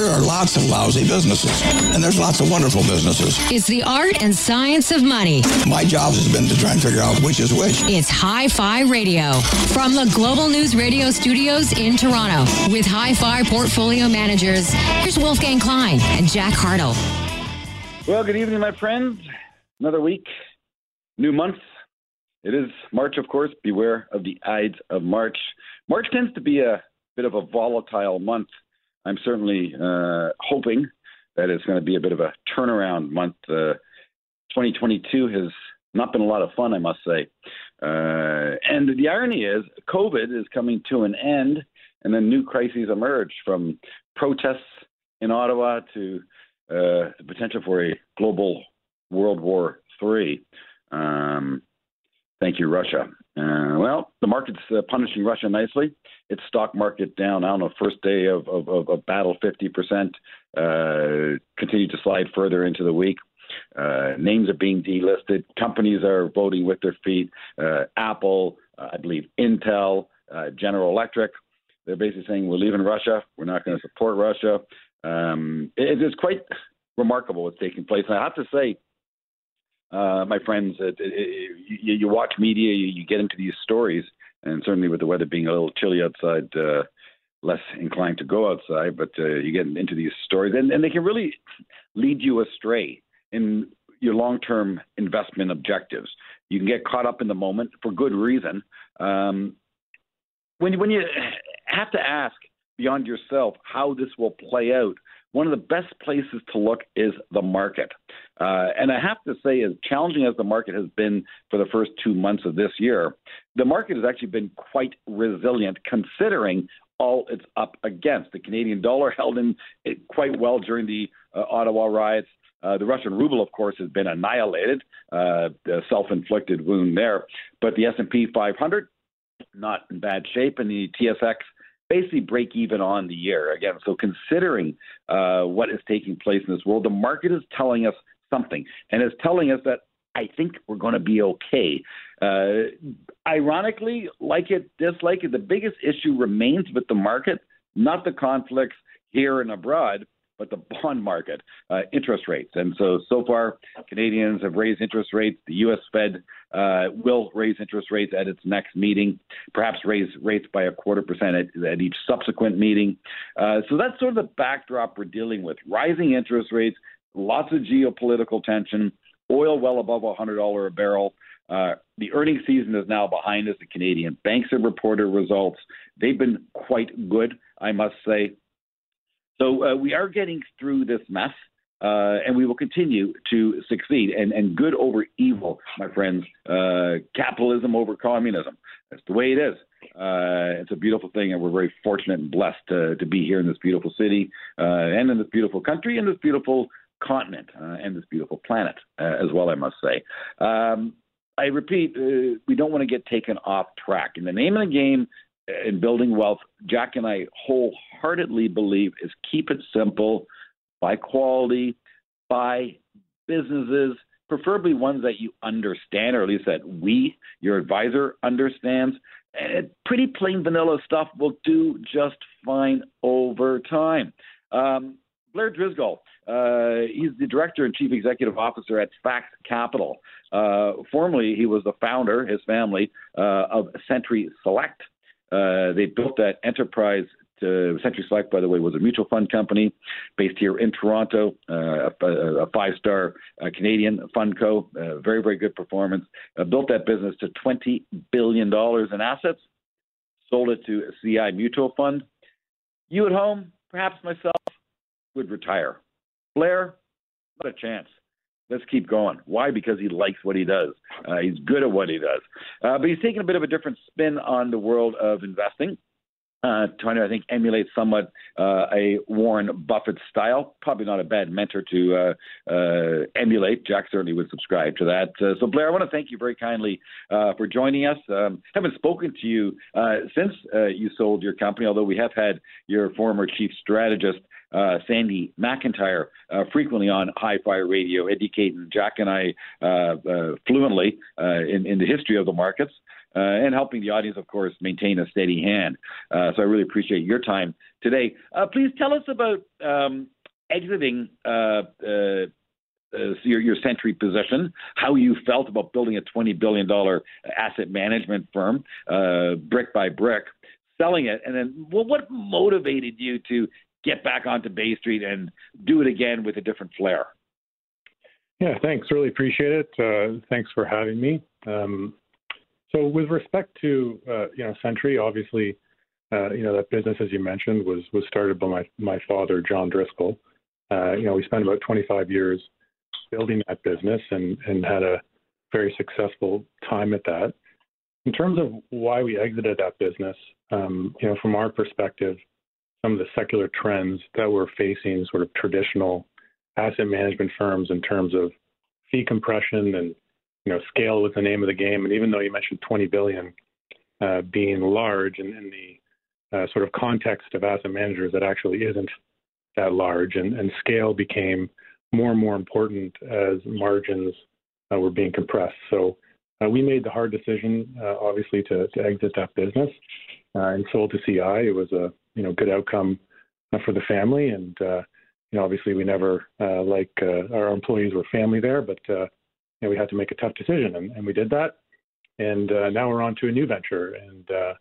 There are lots of lousy businesses, and there's lots of wonderful businesses. It's the art and science of money. My job has been to try and figure out which is which. It's Hi Fi Radio from the Global News Radio studios in Toronto with Hi Fi portfolio managers. Here's Wolfgang Klein and Jack Hartle. Well, good evening, my friends. Another week, new month. It is March, of course. Beware of the Ides of March. March tends to be a bit of a volatile month I'm certainly uh, hoping that it's going to be a bit of a turnaround month. Uh, 2022 has not been a lot of fun, I must say. Uh, and the irony is, COVID is coming to an end, and then new crises emerge from protests in Ottawa to uh, the potential for a global World War III. Um, thank you, Russia. Uh, well, the market's uh, punishing Russia nicely. Its stock market down, I don't know, first day of, of, of, battle, 50%, uh, continue to slide further into the week. Uh, names are being delisted. Companies are voting with their feet. Uh, Apple, uh, I believe Intel, uh, General Electric. They're basically saying we're leaving Russia. We're not going to support Russia. Um, it, it's quite remarkable what's taking place. And I have to say, uh, my friends, it, it, it, you, you, watch media, you, you, get into these stories, and certainly with the weather being a little chilly outside, uh, less inclined to go outside, but uh, you get into these stories, and, and they can really lead you astray in your long-term investment objectives. You can get caught up in the moment for good reason. Um, when when you have to ask beyond yourself how this will play out one of the best places to look is the market. Uh, and I have to say, as challenging as the market has been for the first two months of this year, the market has actually been quite resilient considering all it's up against. The Canadian dollar held in quite well during the uh, Ottawa riots. Uh, the Russian ruble, of course, has been annihilated, uh, self-inflicted wound there. But the S&P 500, not in bad shape, and the TSX basically break even on the year again. So considering uh, what is taking place in this world, the market is telling us something, and it's telling us that I think we're going to be okay. Uh, ironically, like it, dislike it, the biggest issue remains with the market, not the conflicts here and abroad, but the bond market, uh, interest rates. And so, so far, Canadians have raised interest rates. The U.S. Fed uh, will raise interest rates at its next meeting, perhaps raise rates by a quarter percent at, at each subsequent meeting. Uh, so that's sort of the backdrop we're dealing with rising interest rates, lots of geopolitical tension, oil well above $100 a barrel. Uh, the earnings season is now behind us. The Canadian banks have reported results. They've been quite good, I must say. So uh, we are getting through this mess, uh, and we will continue to succeed. And, and good over evil, my friends. Uh, capitalism over communism. That's the way it is. Uh, it's a beautiful thing, and we're very fortunate and blessed to, to be here in this beautiful city, uh, and in this beautiful country, and this beautiful continent, uh, and this beautiful planet as well. I must say. Um, I repeat, we don't want to get taken off track. And the name of the game in building wealth, Jack and I wholeheartedly believe is keep it simple, buy quality, by businesses, preferably ones that you understand, or at least that we, your advisor, understands. And pretty plain vanilla stuff will do just fine over time. Um, Blair Driscoll, uh, he's the director and chief executive officer at Fax Capital. Uh, formerly, he was the founder, his family, uh, of Sentry Select, uh, they built that enterprise. To, Sentry Select, by the way, was a mutual fund company based here in Toronto, uh, a, a five-star uh, Canadian fund co. Uh, very, very good performance. Uh, built that business to twenty billion dollars in assets. Sold it to CI mutual fund. You at home, perhaps myself, would retire. Blair, not a chance let's keep going. Why? Because he likes what he does. Uh, he's good at what he does. Uh, but he's taking a bit of a different spin on the world of investing. Uh, trying to, I think, emulate somewhat uh, a Warren Buffett style. Probably not a bad mentor to uh, uh emulate. Jack certainly would subscribe to that. Uh, so, Blair, I want to thank you very kindly uh, for joining us. Um, haven't spoken to you since you sold your company, although we have had your former chief strategist. Sandy McIntyre frequently on Hi-Fi Radio, educating Jack and I fluently in, in the history of the markets uh, and helping the audience, of course, maintain a steady hand. Uh, so I really appreciate your time today. Uh, please tell us about um, exiting uh, uh, uh, your, your Sentry position, how you felt about building a $20 billion asset management firm, brick by brick, selling it, and then well, what motivated you to get back onto Bay Street and do it again with a different flair? Yeah, thanks. Really appreciate it. thanks for having me. Um, so with respect to uh, you know Sentry, obviously, uh, you know that business, as you mentioned, was was started by my my father, John Driscoll. Uh, you know, we spent about 25 years building that business and and had a very successful time at that. In terms of why we exited that business, um, you know, from our perspective, some of the secular trends that we're facing, sort of traditional asset management firms in terms of fee compression and you know, scale was the name of the game. And even though you mentioned 20 billion uh, being large in, the uh, sort of context of asset managers, that actually isn't that large. And, and scale became more and more important as margins uh, were being compressed. So uh, we made the hard decision, uh, obviously, to, to exit that business uh, and sold to CI. It was a you know good outcome for the family, and you know obviously we never like our employees were family there, but you know, we had to make a tough decision, and, and we did that. And uh, now we're on to a new venture, and uh,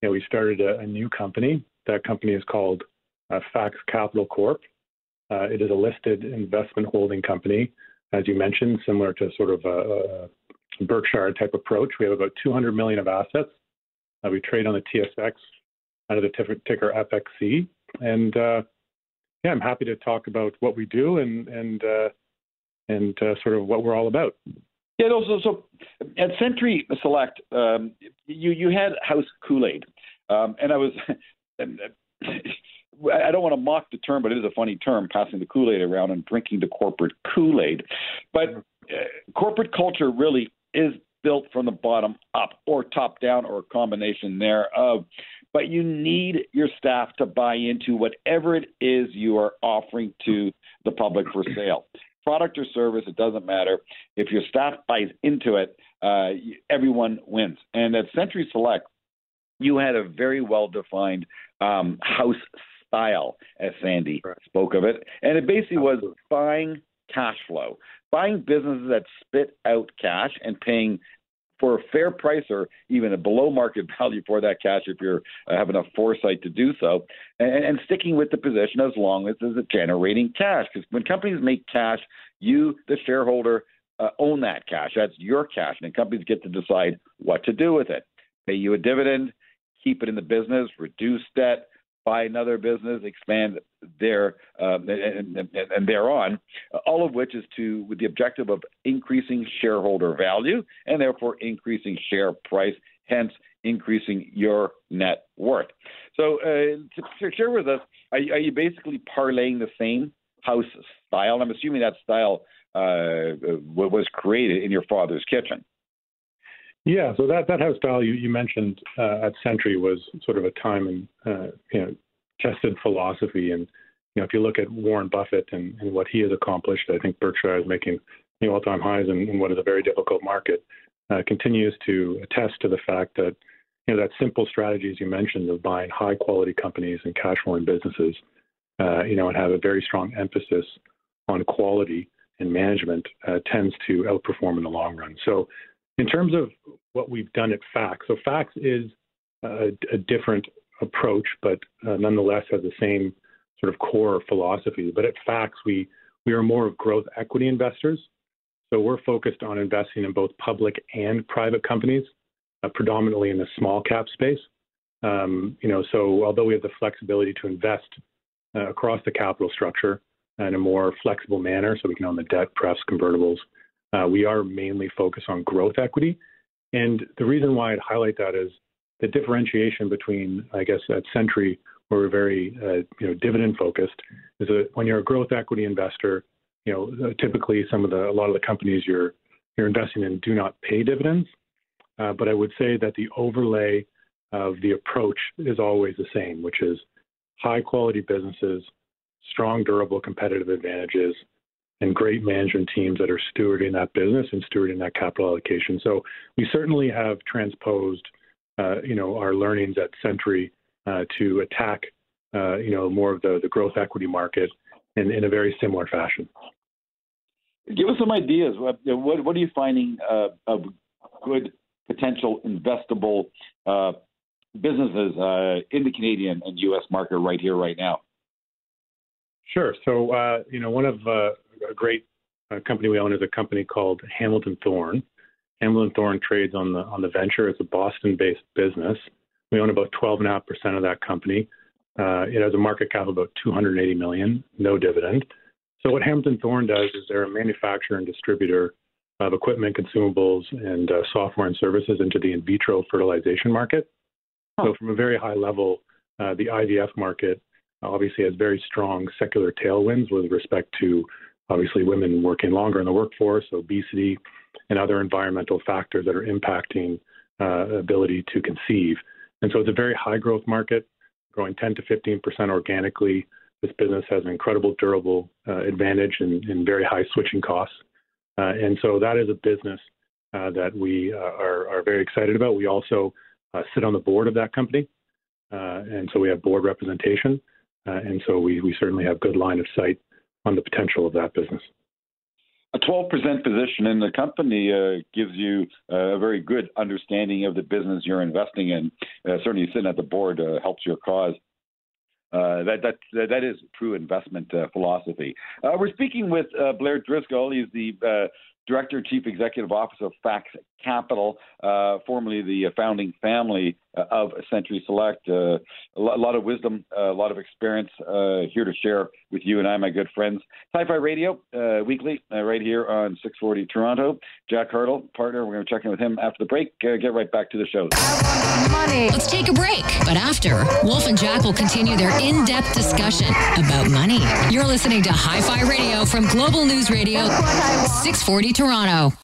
you know, we started a, a, new company. That company is called uh, Fax Capital Corp. Uh, it is a listed investment holding company, as you mentioned, similar to sort of a, a Berkshire type approach. We have about 200 million of assets. Uh, we trade on the TSX under the ticker FXC, and uh, yeah, I'm happy to talk about what we do and and and uh, sort of what we're all about. Yeah, no, so, so at Sentry Select, um, you you had House Kool Aid, um, and I was. I don't want to mock the term, but it is a funny term, passing the Kool Aid around and drinking the corporate Kool Aid. But uh, corporate culture really is built from the bottom up, or top down, or a combination thereof. But you need your staff to buy into whatever it is you are offering to the public for sale product or service, it doesn't matter. If your staff buys into it, uh, everyone wins. And at Sentry Select, you had a very well defined um, house style, as Sandy right. spoke of it. And it basically was buying cash flow, buying businesses that spit out cash and paying for a fair price or even a below market value for that cash if you uh, have enough foresight to do so, and, and sticking with the position as long as it's generating cash. Because when companies make cash, you, the shareholder, uh, own that cash. That's your cash, and companies get to decide what to do with it. Pay you a dividend, keep it in the business, reduce debt, buy another business, expand there um, and, and, and thereon, all of which is to with the objective of increasing shareholder value and therefore increasing share price, hence increasing your net worth. So, uh, share with us, are, are, you basically parlaying the same house style? I'm assuming that style uh, was created in your father's kitchen. Yeah, so that, that house style you, you mentioned uh, at Sentry was sort of a time and uh, you know tested philosophy. And you know, if you look at Warren Buffett and, and what he has accomplished, I think Berkshire is making new all-time highs in, in what is a very difficult market. Uh, continues to attest to the fact that you know that simple strategies you mentioned, of buying high-quality companies and cash flowing businesses, uh, you know, and have a very strong emphasis on quality and management, uh, tends to outperform in the long run. So in terms of what we've done at Fax, so Fax is a, a different approach, but uh, nonetheless has the same sort of core philosophy. But at Fax, we we are more of growth equity investors. So we're focused on investing in both public and private companies, uh, predominantly in the small cap space. Um, you know, so although we have the flexibility to invest uh, across the capital structure in a more flexible manner, so we can own the debt, prefs, convertibles, uh, we are mainly focused on growth equity. And the reason why I'd highlight that is the differentiation between, I guess, at Sentry, where we're very uh, you know dividend focused, is that when you're a growth equity investor, you know typically some of the a lot of the companies you're you're investing in do not pay dividends. Uh, but I would say that the overlay of the approach is always the same, which is high quality businesses, strong, durable competitive advantages, and great management teams that are stewarding that business and stewarding that capital allocation. So we certainly have transposed, uh, you know, our learnings at Sentry uh, to attack, uh, you know, more of the, the growth equity market in, in a very similar fashion. Give us some ideas. What, what are you finding uh, of good potential investable uh, businesses uh, in the Canadian and U.S. market right here, right now? Sure. So, uh, you know, one of uh, a great uh, company we own is a company called Hamilton Thorne. Hamilton Thorne trades on the on the venture. It's a Boston-based business. We own about 12.5% of that company. Uh, it has a market cap of about 280 million, no dividend. So what Hamilton Thorne does is they're a manufacturer and distributor of equipment, consumables, and uh, software and services into the in vitro fertilization market. So from a very high level, uh, the IVF market obviously has very strong secular tailwinds with respect to obviously women working longer in the workforce, obesity, and other environmental factors that are impacting uh, ability to conceive. And so it's a very high growth market, growing 10 to 15 percent organically. This business has an incredible durable uh, advantage and, and, very high switching costs. Uh, and so that is a business uh, that we uh, are, are, very excited about. We also uh, sit on the board of that company. and so we have board representation. and so we, we certainly have good line of sight on the potential of that business. A 12% position in the company uh, gives you a very good understanding of the business you're investing in. Uh, certainly, sitting at the board uh, helps your cause. Uh, that, that that is true investment uh, philosophy. Uh, we're speaking with Blair Driscoll. He's the Director, Chief Executive Officer of Fax Capital, uh, formerly the founding family uh, of Sentry Select. Uh, a lot of wisdom, a lot of experience uh, here to share with you and I, my good friends. Hi Fi Radio, uh, weekly, uh, right here on 640 Toronto. Jack Hartle, partner, we're going to check in with him after the break. get right back to the show. Money. Let's take a break. But after, Wolf and Jack will continue their in depth discussion about money. You're listening to Hi Fi Radio from Global News Radio, 640 Toronto.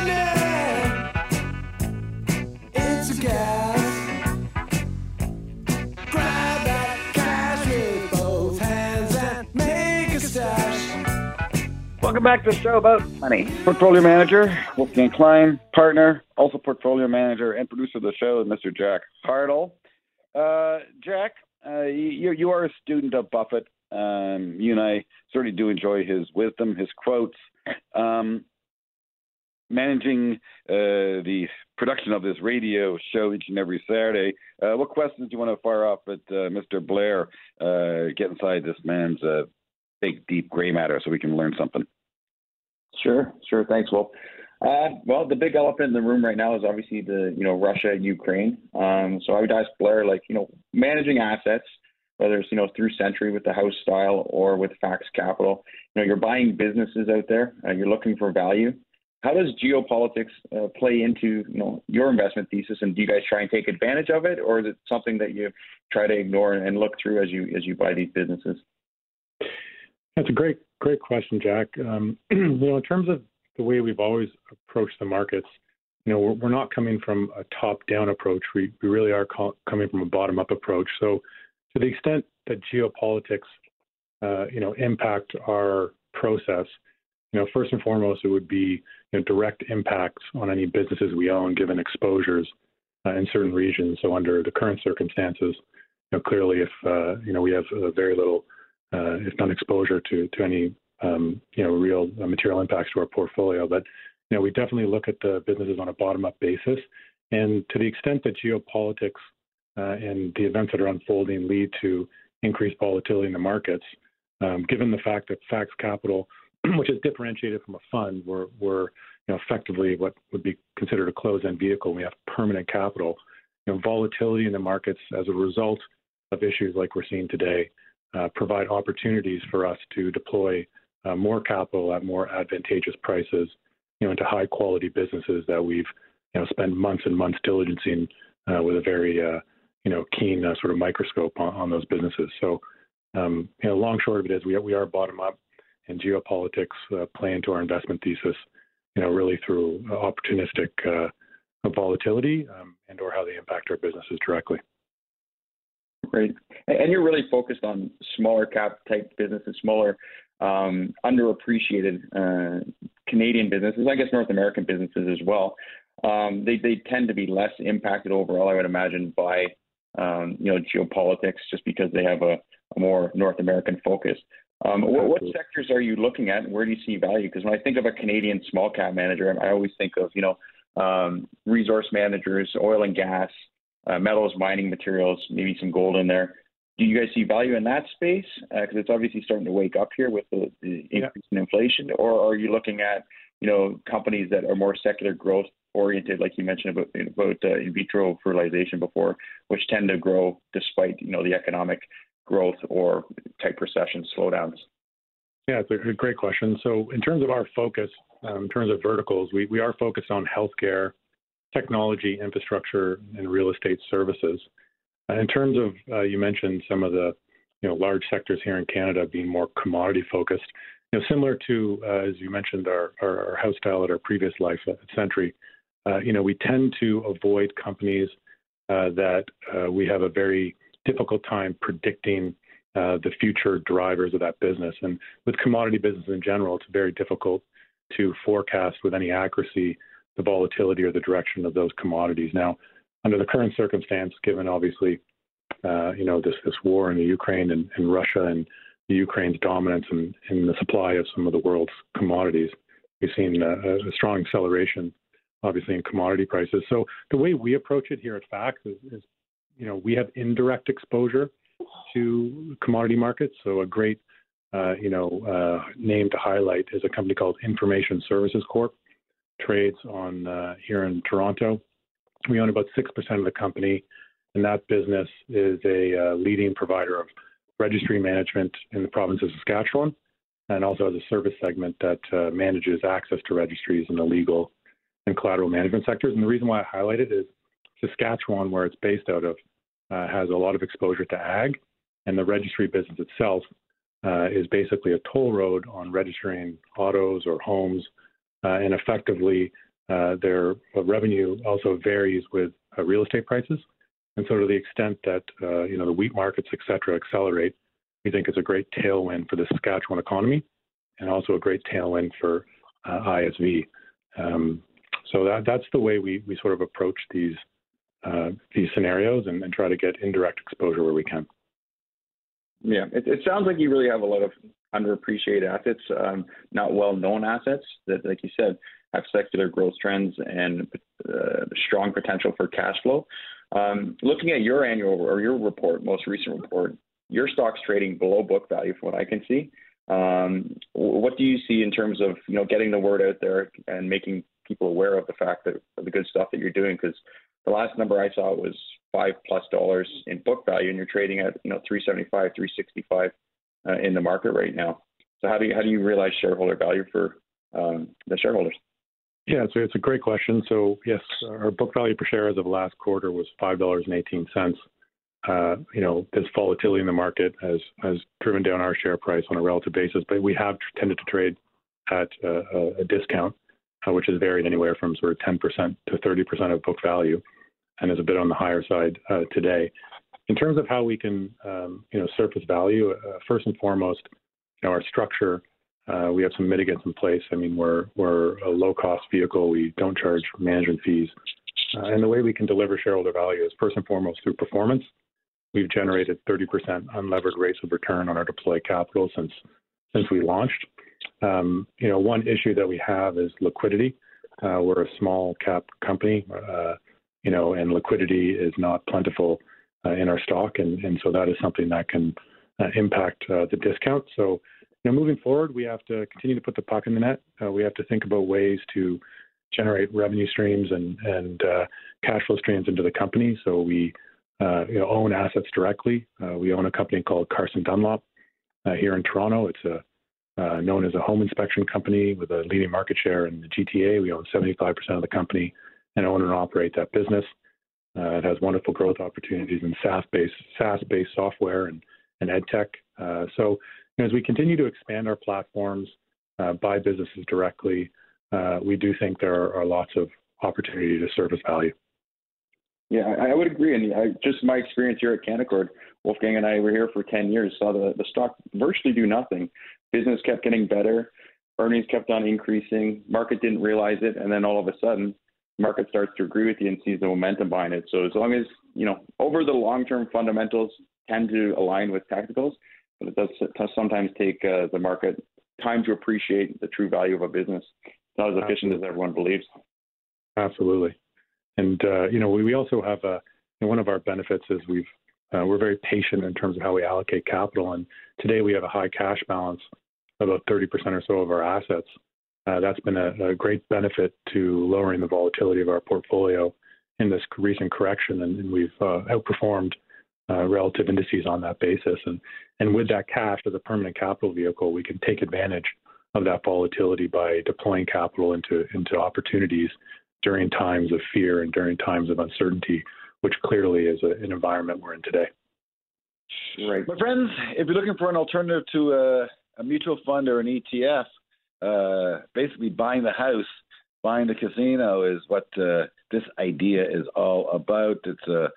Welcome back to the show about money. Portfolio manager, Wolfgang Klein, partner, also portfolio manager and producer of the show, Mr. Jack Hartle. Uh, Jack, uh, you, you are a student of Buffett. Um, you and I certainly do enjoy his wisdom, his quotes. Um, managing uh, the production of this radio show each and every Saturday, uh, what questions do you want to fire off at uh, Mr. Blair? Uh, get inside this man's uh, big, deep gray matter so we can learn something. Sure, sure. Thanks, Wolf. Uh, well, the big elephant in the room right now is obviously the you know Russia and Ukraine. Um, so I would ask Blair, like you know, managing assets, whether it's you know through Sentry with the house style or with Fax Capital. You know, you're buying businesses out there. Uh, you're looking for value. How does geopolitics uh, play into you know your investment thesis, and do you guys try and take advantage of it, or is it something that you try to ignore and look through as you as you buy these businesses? That's a great, great question, Jack. Um, you know, in terms of the way we've always approached the markets, you know, we're, we're not coming from a top-down approach. We we really are call, coming from a bottom-up approach. So, to the extent that geopolitics, uh, you know, impact our process, you know, first and foremost, it would be you know, direct impacts on any businesses we own, given exposures uh, in certain regions. So, under the current circumstances, you know, clearly, if uh, you know we have uh, very little uh, if not exposure to to any um, you know real uh, material impacts to our portfolio. But you know we definitely look at the businesses on a bottom up basis, and to the extent that geopolitics uh, and the events that are unfolding lead to increased volatility in the markets, um, given the fact that Fax Capital, which is differentiated from a fund, we're we're you know, effectively what would be considered a closed-end vehicle. We have permanent capital. You know, volatility in the markets as a result of issues like we're seeing today provide opportunities for us to deploy uh, more capital at more advantageous prices, you know, into high quality businesses that we've, you know, spent months and months diligencing uh, with a very, uh, you know, keen uh, sort of microscope on, on those businesses. So, um, you know, long short of it is we we are bottom up, and geopolitics uh, play into our investment thesis, you know, really through opportunistic uh, volatility um, and or how they impact our businesses directly. Great. And you're really focused on smaller cap type businesses, smaller, um, underappreciated uh, Canadian businesses, I guess North American businesses as well. Um, they, they tend to be less impacted overall, I would imagine, by um, you know geopolitics, just because they have a, a more North American focus. Um, what, what, sectors are you looking at, and where do you see value? Because when I think of a Canadian small cap manager, I always think of you know um, resource managers, oil and gas, uh, metals, mining materials, maybe some gold in there. Do you guys see value in that space? Because uh, it's obviously starting to wake up here with the, the increase yeah. in inflation. Or are you looking at, you know, companies that are more secular growth oriented, like you mentioned about about uh, in vitro fertilization before, which tend to grow despite you know the economic growth or type recession slowdowns? Yeah, it's a great question. So in terms of our focus, um, in terms of verticals, we, we are focused on healthcare, technology, infrastructure, and real estate services. Uh, in terms of, uh, you mentioned some of the you know, large sectors here in Canada being more commodity focused. You know, similar to, uh, as you mentioned, our, our, our, house style at our previous life at Sentry, uh, you know, we tend to avoid companies uh, that uh, we have a very difficult time predicting the future drivers of that business. And with commodity business in general, it's very difficult to forecast with any accuracy the volatility or the direction of those commodities. Now, under the current circumstance, given obviously, uh, you know, this this war in the Ukraine and, and Russia and the Ukraine's dominance in, in the supply of some of the world's commodities, we've seen a, a strong acceleration, obviously, in commodity prices. So the way we approach it here at Fax is, is you know, we have indirect exposure to commodity markets. So a great, uh, you know, uh, name to highlight is a company called Information Services Corp trades on uh, here in Toronto. We own about 6% of the company, and that business is a uh, leading provider of registry management in the province of Saskatchewan and also has a service segment that uh, manages access to registries in the legal and collateral management sectors. And the reason why I highlight it is Saskatchewan, where it's based out of, uh, has a lot of exposure to ag, and the registry business itself uh, is basically a toll road on registering autos or homes and effectively uh, their revenue also varies with uh, real estate prices. And so, to the extent that you know the wheat markets, et cetera, accelerate, we think it's a great tailwind for the Saskatchewan economy, and also a great tailwind for ISC. Um, so that that's the way we we sort of approach these uh, these scenarios and, and, try to get indirect exposure where we can. Yeah, it, it, sounds like you really have a lot of underappreciated assets, um, not well-known assets that, like you said, have secular growth trends and uh, strong potential for cash flow. Um, looking at your annual or your report, most recent report, your stock's trading below book value, from what I can see. Um, what do you see in terms of you know getting the word out there and making people aware of the fact that the good stuff that you're doing? Because the last number I saw was five plus dollars in book value, and you're trading at you know 375, 365 uh, in the market right now. So how do you how do you realize shareholder value for um, the shareholders? Yeah, so it's a great question. So yes, our book value per share as of last quarter was five dollars and eighteen cents. Uh, you know, this volatility in the market has has driven down our share price on a relative basis, but we have tended to trade at a, a discount, uh, which has varied anywhere from sort of 10% to 30% of book value, and is a bit on the higher side uh, today. In terms of how we can, um, you know, surface value, uh, first and foremost, you know, our structure, uh, we have some mitigants in place. I mean, we're we're a low-cost vehicle. We don't charge management fees, uh, and the way we can deliver shareholder value is first and foremost through performance. We've generated 30% unlevered rates of return on our deployed capital since since we launched. Um, you know, one issue that we have is liquidity. Uh, we're a small cap company, uh, you know, and liquidity is not plentiful in our stock, and, and so that is something that can uh, impact uh, the discount. So, you know, moving forward, we have to continue to put the puck in the net. we have to think about ways to generate revenue streams and and uh, cash flow streams into the company. So we uh, you know, own assets directly. Uh, we own a company called Carson Dunlop uh, here in Toronto. It's a uh, known as a home inspection company with a leading market share in the GTA. We own 75% of the company and own and operate that business. Uh, it has wonderful growth opportunities in SaaS-based SaaS-based software and and ed tech. Uh, so you know, as we continue to expand our platforms, buy businesses directly, we do think there are, are lots of opportunity to service value. Yeah, I, would agree. And I, just my experience here at Canaccord, Wolfgang and I were here for 10 years, saw the, the stock virtually do nothing. Business kept getting better, earnings kept on increasing, market didn't realize it, and then all of a sudden, market starts to agree with you and sees the momentum behind it. So as long as, you know, over the long term fundamentals tend to align with tacticals, but it does, it does sometimes take uh, the market time to appreciate the true value of a business. It's not as efficient as everyone believes. Absolutely. And uh, you know, we, we also have a one of our benefits is we've uh, we're very patient in terms of how we allocate capital. And today we have a high cash balance, about 30% or so of our assets. Uh, that's been a, a, great benefit to lowering the volatility of our portfolio in this recent correction, and, and we've uh, outperformed uh, relative indices on that basis. And and with that cash as a permanent capital vehicle, we can take advantage of that volatility by deploying capital into into opportunities during times of fear and during times of uncertainty, which clearly is a, an environment we're in today. Right. My friends, if you're looking for an alternative to a, a mutual fund or an ETF, uh, basically buying the house, buying the casino is what uh, this idea is all about. It's a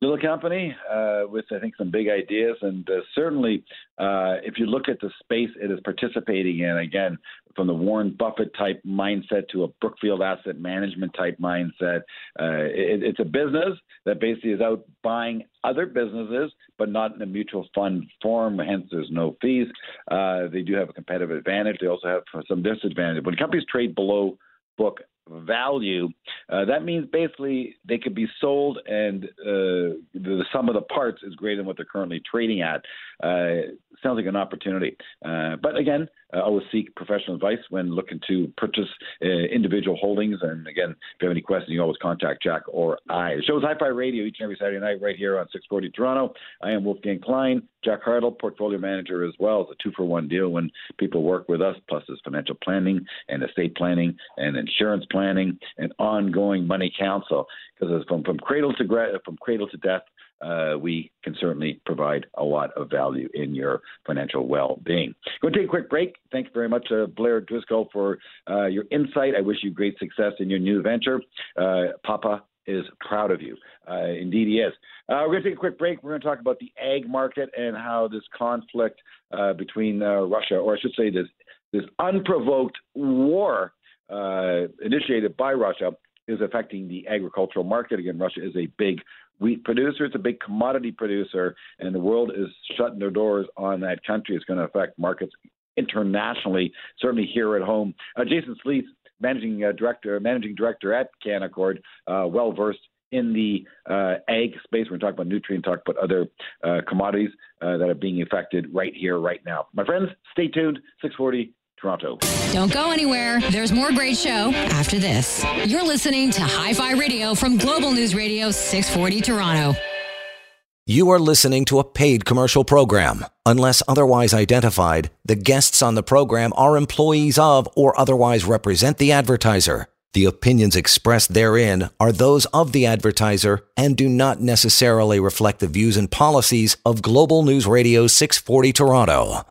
little company uh, with, I think, some big ideas. And uh, certainly, uh, if you look at the space it is participating in, again, from the Warren Buffett type mindset to a Brookfield asset management type mindset, uh, it, it's a business that basically is out buying other businesses, but not in a mutual fund form. Hence, there's no fees. Uh, they do have a competitive advantage. They also have some disadvantage. When companies trade below book value, uh, that means basically they could be sold and uh, the sum of the parts is greater than what they're currently trading at. Uh, sounds like an opportunity. Uh, but again, uh, always seek professional advice when looking to purchase uh, individual holdings. And again, if you have any questions, you always contact Jack or I. The show is Hi Fi Radio each and every Saturday night right here on 640 Toronto. I am Wolfgang Klein. Jack Hartle, portfolio manager as well. It's a two for one deal when people work with us, plus there's financial planning and estate planning and insurance planning and ongoing money counsel. Because from, from cradle to from cradle to death, uh, we can certainly provide a lot of value in your financial well-being. Going to take a quick break. Thank you very much, uh, Blair Driscoll, for uh, your insight. I wish you great success in your new venture. Uh, Papa is proud of you. Uh, indeed, he is. Uh, we're going to take a quick break. We're going to talk about the ag market and how this conflict between Russia, or I should say, this this unprovoked war initiated by Russia is affecting the agricultural market. Again, Russia is a big wheat producer. It's a big commodity producer, and the world is shutting their doors on that country. It's going to affect markets internationally, certainly here at home. Uh, Jason Sleeth, managing uh, director, managing director at Canaccord, uh, well versed in the uh, ag space. We're talking about Nutrien, talk about other uh, commodities uh, that are being affected right here, right now. My friends, stay tuned. 640 Toronto. Don't go anywhere. There's more great show after this. You're listening to Hi Fi Radio from Global News Radio 640 Toronto. You are listening to a paid commercial program. Unless otherwise identified, the guests on the program are employees of or otherwise represent the advertiser. The opinions expressed therein are those of the advertiser and do not necessarily reflect the views and policies of Global News Radio 640 Toronto.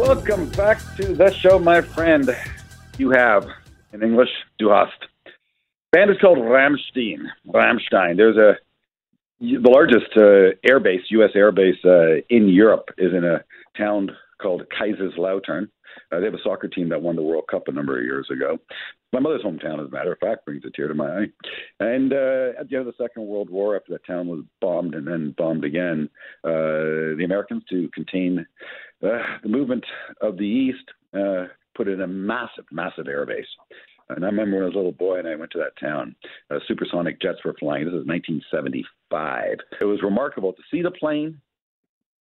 Welcome back to the show, my friend. You have, in English, Du hast. Band is called Rammstein. Ramstein. There's a the largest uh, airbase, U.S. airbase uh, in Europe, is in a town called Kaiserslautern. Uh, they have a soccer team that won the World Cup a number of years ago. My mother's hometown, as a matter of fact, brings a tear to my eye. And uh, at the end of the Second World War, after that town was bombed and then bombed again, uh, the Americans, to contain the movement of the East, uh, put in a massive, massive air base. And I remember when I was a little boy and I went to that town. Uh, supersonic jets were flying. This is 1975. It was remarkable to see the plane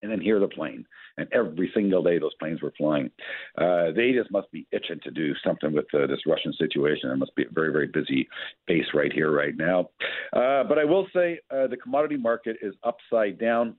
and then hear the plane. And every single day, those planes were flying. Uh, they just must be itching to do something with uh, this Russian situation. It must be a very, very busy base right here, right now. Uh, but I will say uh, the commodity market is upside down.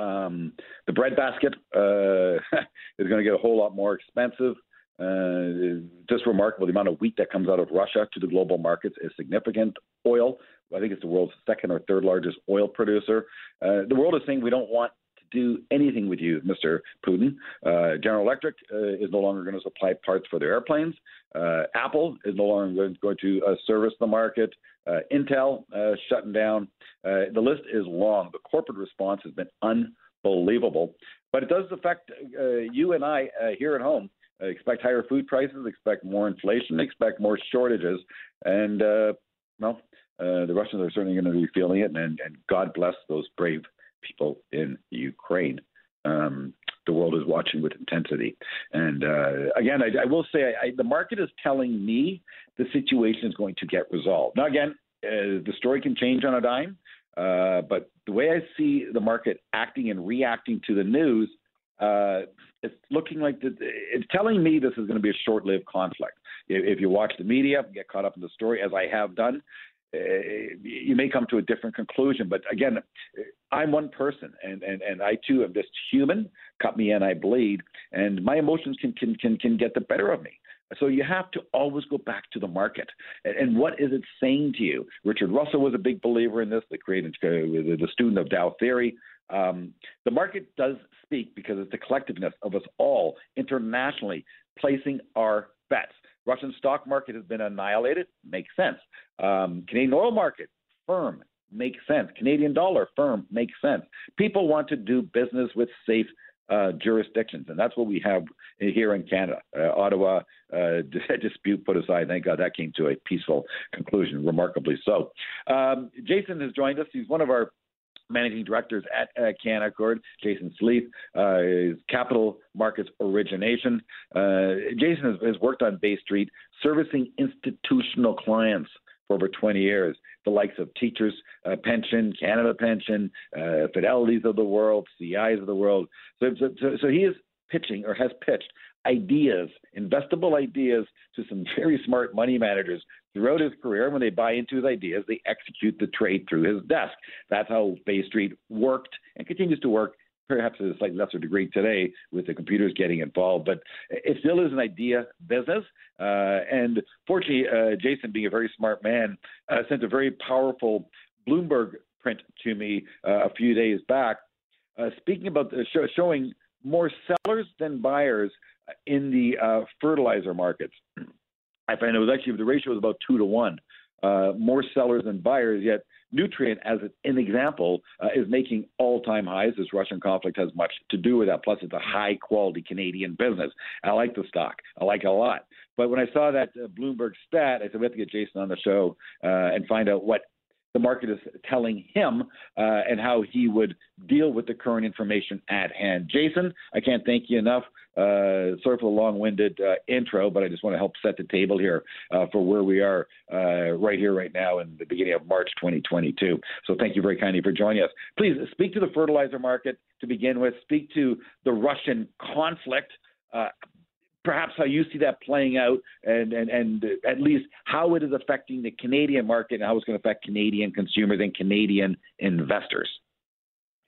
Um, the bread basket uh, is going to get a whole lot more expensive. Uh, just remarkable. The amount of wheat that comes out of Russia to the global markets is significant. Oil, I think it's the world's second or third largest oil producer. Uh, the world is saying we don't want to do anything with you, Mr. Putin. Uh, General Electric uh, is no longer going to supply parts for their airplanes. Uh, Apple is no longer going to uh, service the market. Uh, Intel uh, shutting down. the list is long. The corporate response has been unbelievable, but it does affect you and I here at home. expect higher food prices, expect more inflation, expect more shortages, and well, the Russians are certainly going to be feeling it, and, and God bless those brave people in Ukraine. Um, the world is watching with intensity. And uh, again, I, I, will say I, I, the market is telling me the situation is going to get resolved. Now, again, uh, the story can change on a dime, uh, but the way I see the market acting and reacting to the news, uh, it's looking like the, it's telling me this is going to be a short-lived conflict. If, if you watch the media, get caught up in the story, as I have done, uh, you may come to a different conclusion. But again, I'm one person, and, and, and I too am just human. Cut me and I bleed, and my emotions can can can, can get the better of me. So you have to always go back to the market. And, and what is it saying to you? Richard Russell was a big believer in this, the creator, the student of Dow theory. Um, the market does speak because it's the collectiveness of us all internationally placing our bets. Russian stock market has been annihilated. Makes sense. Um, Canadian oil market firm makes sense. Canadian dollar firm makes sense. People want to do business with safe uh, jurisdictions, and that's what we have here in Canada. Uh, Ottawa uh, dispute put aside, thank God that came to a peaceful conclusion, remarkably so. Um, Jason has joined us. He's one of our managing directors at uh, Canaccord, Jason Sleeth, uh, is capital markets origination. Uh, Jason has, has, worked on Bay Street, servicing institutional clients for over 20 years, the likes of Teachers uh, Pension, Canada Pension, uh, Fidelities of the world, CIs of the world. So, so, so he is pitching or has pitched ideas, investable ideas to some very smart money managers throughout his career. When they buy into his ideas, they execute the trade through his desk. That's how Bay Street worked and continues to work. Perhaps at a slightly lesser degree today with the computers getting involved, but it still is an idea business. Uh, and fortunately, uh, Jason, being a very smart man, uh, sent a very powerful Bloomberg print to me uh, a few days back, uh, speaking about the show, showing more sellers than buyers in the uh, fertilizer markets. I find it was actually the ratio was about two to one. Uh, more sellers than buyers, yet Nutrien, as an example, uh, is making all-time highs. This Russian conflict has much to do with that. Plus, it's a high-quality Canadian business. I like the stock. I like it a lot. But when I saw that uh, Bloomberg stat, I said we have to get Jason on the show uh, and find out what the market is telling him uh, and how he would deal with the current information at hand. Jason, I can't thank you enough. Uh, sorry for the long-winded uh, intro, but I just want to help set the table here uh, for where we are uh, right here, right now, in the beginning of March 2022. So thank you very kindly for joining us. Please speak to the fertilizer market to begin with. Speak to the Russian conflict. Perhaps how you see that playing out and, and, and at least how it is affecting the Canadian market and how it's going to affect Canadian consumers and Canadian investors.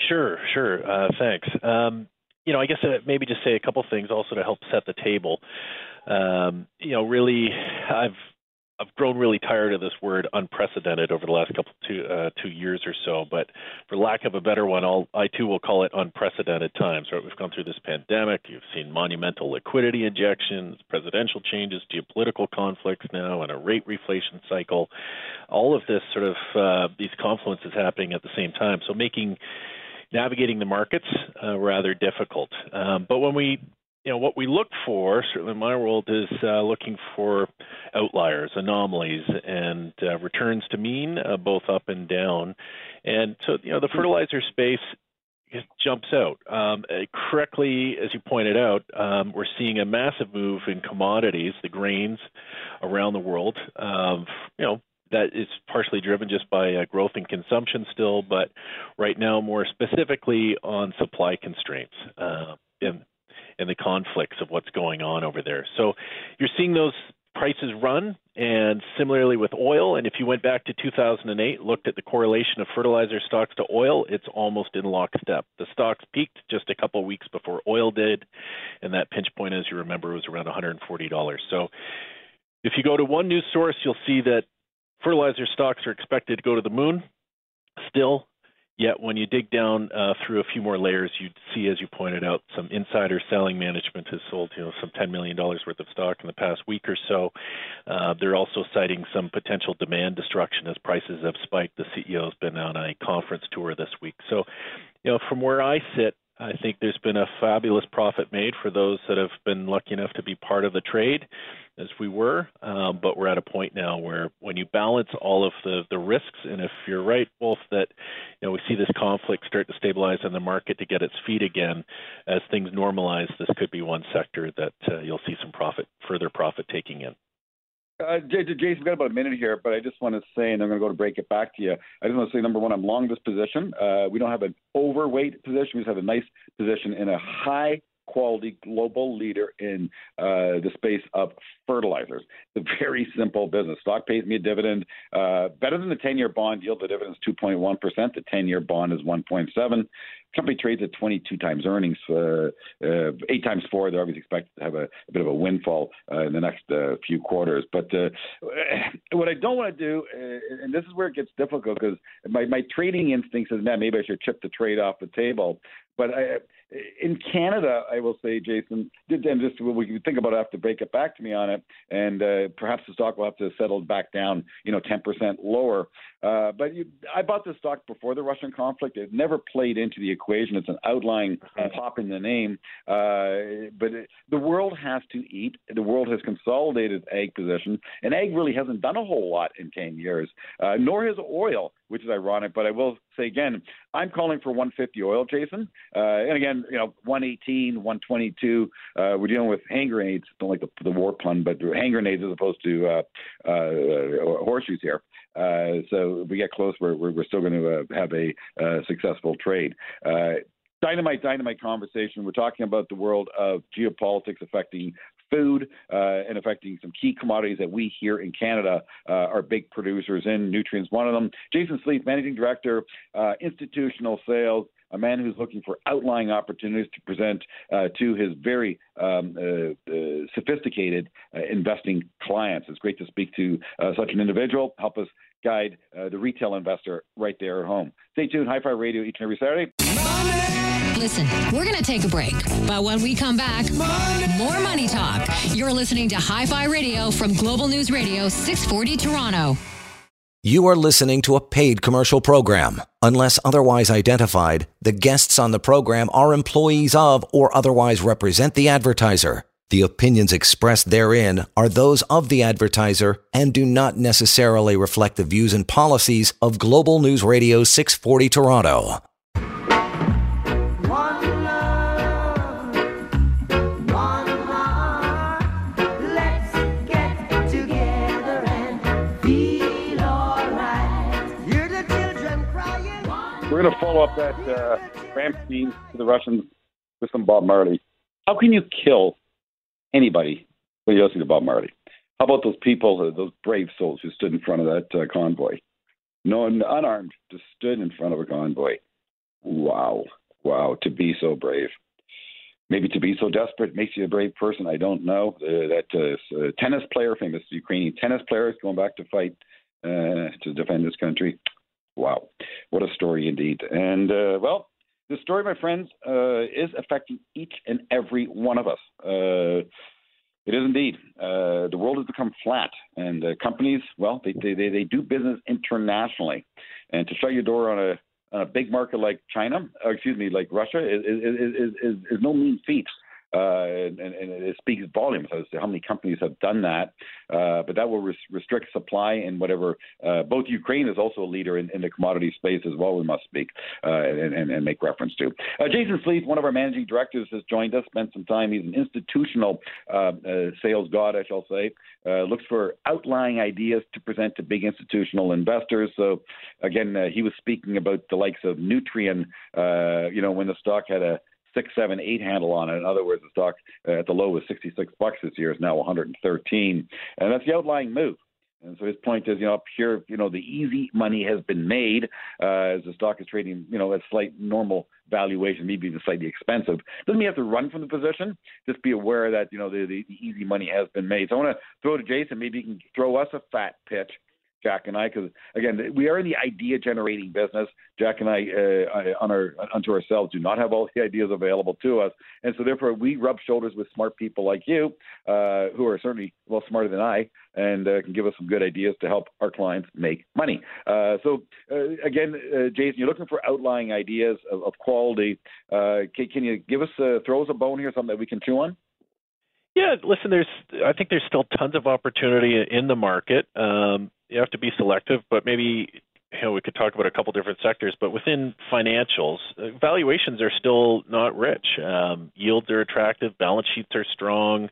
Sure, sure. Uh, thanks. Um, you know, I guess uh, maybe just say a couple things also to help set the table. Um, you know, really, I've I've grown really tired of this word unprecedented over the last couple two uh, two years or so. But for lack of a better one, I'll, I too will call it unprecedented times. Right, we've gone through this pandemic. You've seen monumental liquidity injections, presidential changes, geopolitical conflicts now, and a rate reflation cycle. All of this sort of uh, these confluences happening at the same time. So making navigating the markets uh, rather difficult. Um, but when we you know what we look for certainly in my world is uh, looking for outliers anomalies and uh, returns to mean uh, both up and down. And so you know the fertilizer space jumps out. Um, uh, correctly as you pointed out um, we're seeing a massive move in commodities the grains around the world. Um, you know that is partially driven just by uh, growth in consumption still, but right now more specifically on supply constraints. Uh, and and the conflicts of what's going on over there. So you're seeing those prices run, and similarly with oil. And if you went back to 2008, looked at the correlation of fertilizer stocks to oil, it's almost in lockstep. The stocks peaked just a couple of weeks before oil did, and that pinch point, as you remember, was around $140. So if you go to one news source, you'll see that fertilizer stocks are expected to go to the moon. Still, Yet when you dig down uh, through a few more layers, you see, as you pointed out, some insider selling management has sold, you know, some $10 million worth of stock in the past week or so. Uh, they're also citing some potential demand destruction as prices have spiked. The CEO has been on a conference tour this week. So, you know, from where I sit, I think there's been a fabulous profit made for those that have been lucky enough to be part of the trade as we were. Um, but we're at a point now where when you balance all of the, the risks, and if you're right, Wolf, that you know we see this conflict start to stabilize in the market to get its feet again, as things normalize, this could be one sector that uh, you'll see some profit, further profit taking in. Uh, Jason, we've got about a minute here, but I just want to say, and I'm going to go to break it back to you. I just want to say, number one, I'm long this position. Uh, we don't have an overweight position. We just have a nice position in a high quality global leader in uh, the space of fertilizers. It's a very simple business. Stock pays me a dividend uh, better than the 10 year bond yield. The dividend is 2.1%. The 10 year bond is 1.7 company trades at 22 times earnings, uh, uh, eight times four. They're obviously expected to have a, a bit of a windfall uh, in the next uh, few quarters. But what I don't want to do, and this is where it gets difficult, because my, my trading instinct says, man, maybe I should chip the trade off the table. But I, in Canada, I will say, Jason, and just we can think about it, have to break it back to me on it, and uh, perhaps the stock will have to settle back down, you know, 10% lower. Uh, but you, I bought this stock before the Russian conflict. It never played into the equation. It's an outlying pop in the name. Uh, but it, the world has to eat. The world has consolidated ag position, and ag really hasn't done a whole lot in 10 years, uh, nor has oil which is ironic. But I will say again, I'm calling for 150 oil, Jason. Uh, and again, you know, 118, 122. Uh, we're dealing with hand grenades. Don't like the, the war pun, but hand grenades as opposed to uh, uh, horseshoes here. Uh, so if we get close, we're, we're still going to uh, have a successful trade. Dynamite, dynamite conversation. We're talking about the world of geopolitics affecting food uh, and affecting some key commodities that we here in Canada uh, are big producers in. Nutrien's, one of them. Jason Sleeth, Managing Director, uh, Institutional Sales a man who's looking for outlying opportunities to present uh, to his very um, uh, uh, sophisticated uh, investing clients. It's great to speak to uh, such an individual. Help us guide uh, the retail investor right there at home. Stay tuned, Hi Fi Radio, each and every Saturday. Listen, we're going to take a break. But when we come back, money. more money talk. You're listening to Hi Fi Radio from Global News Radio, 640 Toronto. You are listening to a paid commercial program. Unless otherwise identified, the guests on the program are employees of or otherwise represent the advertiser. The opinions expressed therein are those of the advertiser and do not necessarily reflect the views and policies of Global News Radio 640 Toronto. Going to follow up that uh, Rammstein to the Russians with some Bob Marley. How can you kill anybody when you listen to Bob Marley? How about those people, uh, those brave souls who stood in front of that uh, convoy? No, unarmed, just stood in front of a convoy. Wow, wow, to be so brave. Maybe to be so desperate makes you a brave person. I don't know. Uh, that uh, tennis player, famous Ukrainian tennis player, is going back to fight uh, to defend his country. Wow, what a story indeed. And uh, well, the story, my friends, uh, is affecting each and every one of us. Uh, it is indeed. Uh, the world has become flat, and uh, companies, well, they, they, they do business internationally. And to shut your door on a on a big market like China, or excuse me, like Russia, is is is, is, is no mean feat. Uh, and, and, it speaks volumes as to how many companies have done that. Uh, but that will res- restrict supply and whatever. Uh, both Ukraine is also a leader in, in, the commodity space as well. We must speak uh, and, and, and, make reference to. Uh, Jason Sleeth, one of our managing directors, has joined us. Spent some time. He's an institutional sales god, I shall say. looks for outlying ideas to present to big institutional investors. So again, he was speaking about the likes of Nutrien. you know, when the stock had a six, seven, eight handle on it. In other words, the stock uh, at the low was 66 bucks this year is now 113, and that's the outlying move. And so his point is, you know, up here, you know, the easy money has been made uh, as the stock is trading, you know, at slight normal valuation, maybe even slightly expensive. Doesn't mean you have to run from the position. Just be aware that, you know, the, the, the easy money has been made. So I want to throw to Jason. Maybe he can throw us a fat pitch Jack and I, because again, we are in the idea generating business. Jack and I, uh, on our unto ourselves, do not have all the ideas available to us, and so therefore we rub shoulders with smart people like you, uh, who are certainly well smarter than I, and uh, can give us some good ideas to help our clients make money. Uh, so uh, again, uh, Jason, you're looking for outlying ideas of, of quality. Can, can, you give us throw us a bone here, something that we can chew on? Yeah, listen, there's I think there's still tons of opportunity in the market. Um, you have to be selective, but maybe you know we could talk about a couple different sectors. But within financials, uh, valuations are still not rich. Um, yields are attractive, balance sheets are strong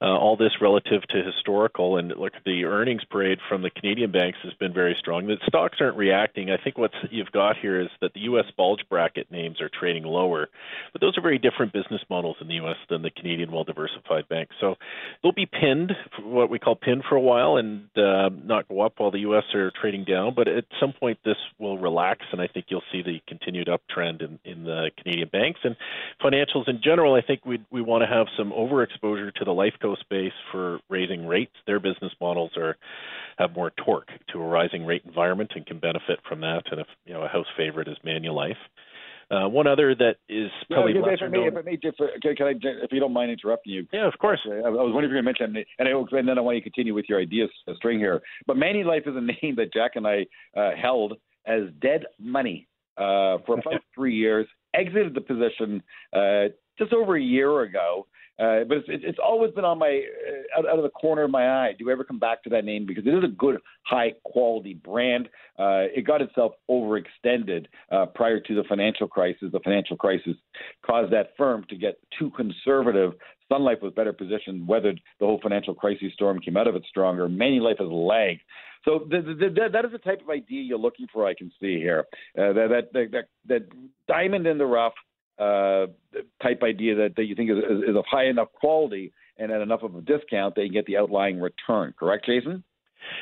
uh, all this relative to historical and look the earnings parade from the Canadian banks has been very strong. The stocks aren't reacting. I think what you've got here is that the U.S. bulge bracket names are trading lower, but those are very different business models in the U.S. than the Canadian well-diversified banks. So they'll be pinned, what we call pinned for a while, and uh, not go up while the U.S. are trading down. But at some point, this will relax, and I think you'll see the continued uptrend in, in the Canadian banks and financials in general. I think we we want to have some overexposure to the life space for raising rates. Their business models are have more torque to a rising rate environment and can benefit from that. And if you know a house favorite is Manulife. Uh, one other that is probably yeah, lesser if may, if I may just, can, can I, if you don't mind interrupting you? Yeah, of course. I, I was wondering if you were going to mention, and, I, and then I want you to continue with your ideas string here. But Manulife is a name that Jack and I uh, held as dead money uh, for about three years. Exited the position uh, just over a year ago. Uh, but it's, it's always been on my uh, out, out of the corner of my eye. Do I ever come back to that name because it is a good, high quality brand. Uh, it got itself overextended uh, prior to the financial crisis. The financial crisis caused that firm to get too conservative. Sun Life was better positioned, weathered the whole financial crisis storm, came out of it stronger. Manulife has lagged. So the, the, the, that is the type of idea you're looking for. I can see here uh, that, that that that diamond in the rough uh, type idea that, that you think is, is, of high enough quality and at enough of a discount they can get the outlying return. Correct, Jason?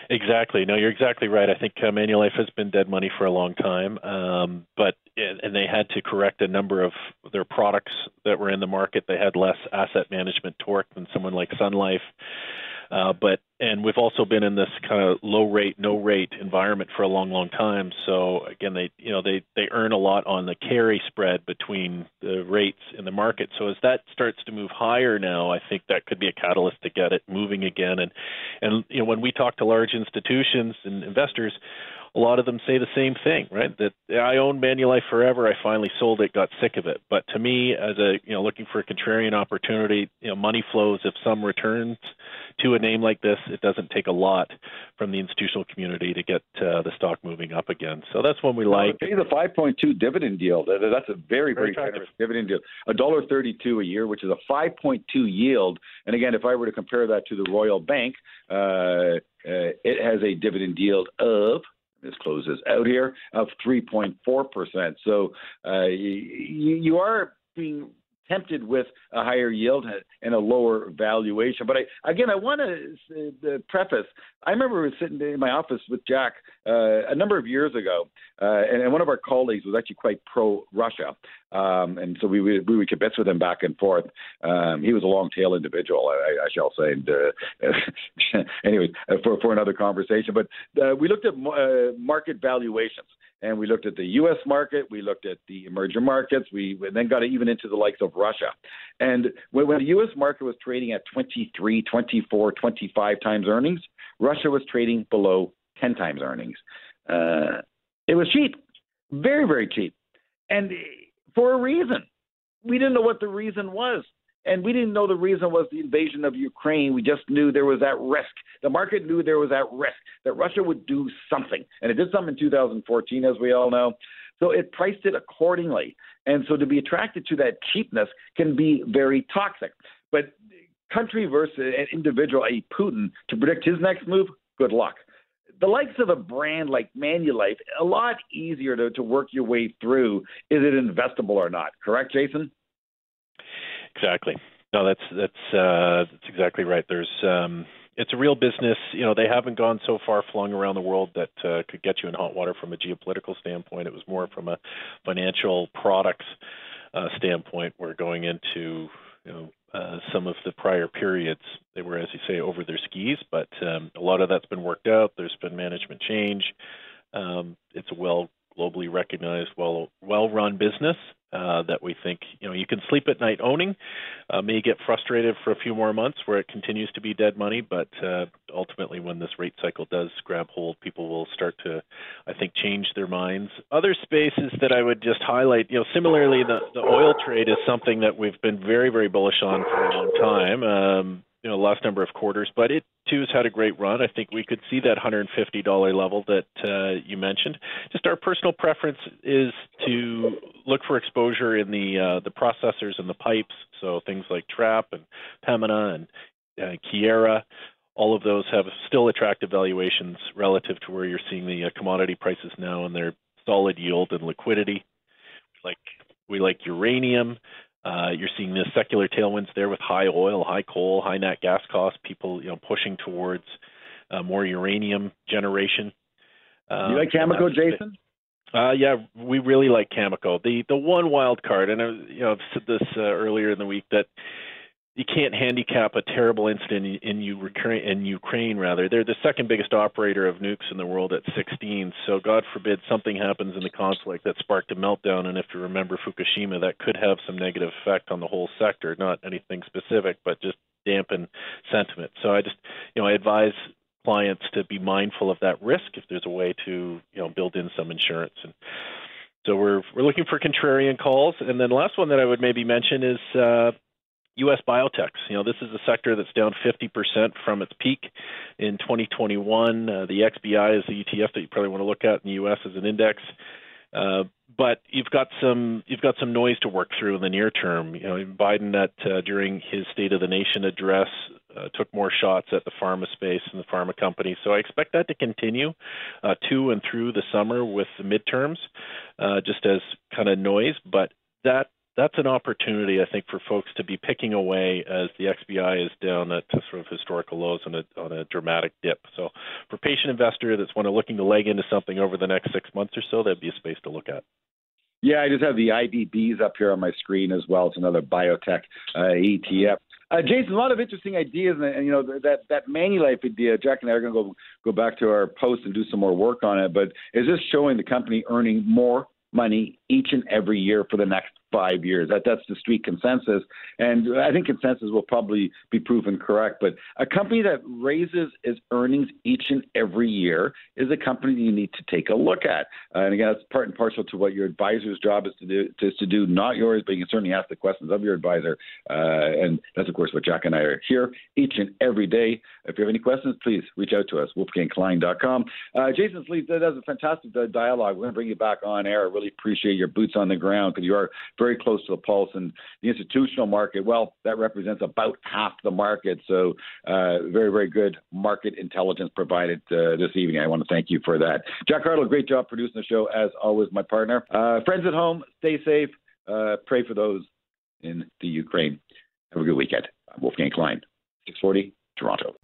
Exactly. No, you're exactly right. I think uh, Manulife has been dead money for a long time, um, but and they had to correct a number of their products that were in the market. They had less asset management torque than someone like Sun Life. Uh, but and we've also been in this kind of low rate, no rate environment for a long, long time. So again, they you know they they earn a lot on the carry spread between the rates in the market. So as that starts to move higher now, I think that could be a catalyst to get it moving again. And and you know when we talk to large institutions and investors, a lot of them say the same thing, right? That I owned Manulife forever. I finally sold it, got sick of it. But to me, as a you know looking for a contrarian opportunity, you know money flows. If some returns to a name like this, it doesn't take a lot from the institutional community to get uh, the stock moving up again. So that's one we like. Pay the 5.2 dividend yield. That's a very very, very generous dividend deal. A dollar 32 a year, which is a 5.2 yield. And again, if I were to compare that to the Royal Bank, uh, uh, it has a dividend yield of this closes out here of 3.4%. So uh, you, you are being tempted with a higher yield and a lower valuation. But I, again, I want to uh, preface. I remember sitting in my office with Jack uh, a number of years ago, uh, and, and, one of our colleagues was actually quite pro-Russia, um, and so we, we we would kibitz with him back and forth. Um, he was a long tail individual, I, I shall say. And uh, uh, for for another conversation. But uh, we looked at market valuations and we looked at the U.S. market, we looked at the emerging markets, we then got even into the likes of Russia. And when, when the U.S. market was trading at 23, 24, 25 times earnings, Russia was trading below 10 times earnings. Uh, it was cheap. very, very cheap. And for a reason. We didn't know what the reason was. And we didn't know the reason was the invasion of Ukraine. We just knew there was that risk. The market knew there was that risk that Russia would do something. And it did something in 2014, as we all know. So it priced it accordingly. And so to be attracted to that cheapness can be very toxic. But country versus an individual, a Putin, to predict his next move, good luck. The likes of a brand like Manulife, a lot easier to, to work your way through. Is it investable or not? Correct, Jason? Exactly. No, that's that's uh, that's exactly right. There's um, it's a real business. You know, they haven't gone so far flung around the world that uh, could get you in hot water from a geopolitical standpoint. It was more from a financial products uh, standpoint. We're going into you know uh, some of the prior periods. They were, as you say, over their skis, but um, a lot of that's been worked out. There's been management change. Um, it's a well globally recognized, well well run business uh, that we think you know you can sleep at night owning. Uh, may get frustrated for a few more months where it continues to be dead money, but uh, ultimately, when this rate cycle does grab hold, people will start to, I think, change their minds. Other spaces that I would just highlight, you know, similarly, the, the oil trade is something that we've been very, very bullish on for a long time. Um, you know last number of quarters, but it too has had a great run. I think we could see that $150 level that uh, you mentioned. Just our personal preference is to look for exposure in the uh, the processors and the pipes, so things like Trap and Pembina and uh, Keyera. All of those have still attractive valuations relative to where you're seeing the uh, commodity prices now, and their solid yield and liquidity. Like we like uranium. Uh, you're seeing the secular tailwinds there with high oil, high coal, high nat gas costs. People, you know, pushing towards uh, more uranium generation. Um, you like Cameco, Jason? Uh, yeah, we really like Cameco. The the one wild card, and I, you know, I've said this uh, earlier in the week that you can't handicap a terrible incident in, in Ukraine. In Ukraine, rather, they're the second biggest operator of nukes in the world at 16. So, God forbid something happens in the conflict that sparked a meltdown. And if you remember Fukushima, that could have some negative effect on the whole sector. Not anything specific, but just dampen sentiment. So, I just, you know, I advise clients to be mindful of that risk if there's a way to, you know, build in some insurance and. So we're we're looking for contrarian calls, and then the last one that I would maybe mention is uh, U.S. biotechs. You know, this is a sector that's down 50% from its peak in 2021. Uh, the XBI is the ETF that you probably want to look at in the U.S. as an index. Uh, but you've got some you've got some noise to work through in the near term. You know, Biden that uh, during his State of the Nation address uh, took more shots at the pharma space and the pharma companies. So I expect that to continue uh, to and through the summer with the midterms, uh, just as kind of noise. But that that's an opportunity, I think, for folks to be picking away as the XBI is down at sort of historical lows on a on a dramatic dip. So, for patient investor that's one looking to leg into something over the next six months or so, that'd be a space to look at. Yeah, I just have the IBBs up here on my screen as well. It's another biotech uh, ETF. Uh, Jason, a lot of interesting ideas, and, and you know that that Manulife idea. Jack and I are going to go go back to our post and do some more work on it. But is this showing the company earning more money each and every year for the next five years. That that's the street consensus, and I think consensus will probably be proven correct. But a company that raises its earnings each and every year is a company you need to take a look at. Uh, and again, that's part and parcel to what your advisor's job is to do, is to do, not yours. But you can certainly ask the questions of your advisor, uh, and that's of course what Jack and I are here each and every day. If you have any questions, please reach out to us, wolfgangklein.com. Uh, Jason that was a fantastic dialogue. We're going to bring you back on air. I really appreciate your boots on the ground because you are very close to the pulse. And the institutional market, well, that represents about half the market. So uh, very, very good market intelligence provided uh, this evening. I want to thank you for that. Jack Hartle, great job producing the show, as always, my partner. Uh, friends at home, stay safe. Uh, pray for those in the Ukraine. Have a good weekend. I'm Wolfgang Klein, 640, Toronto.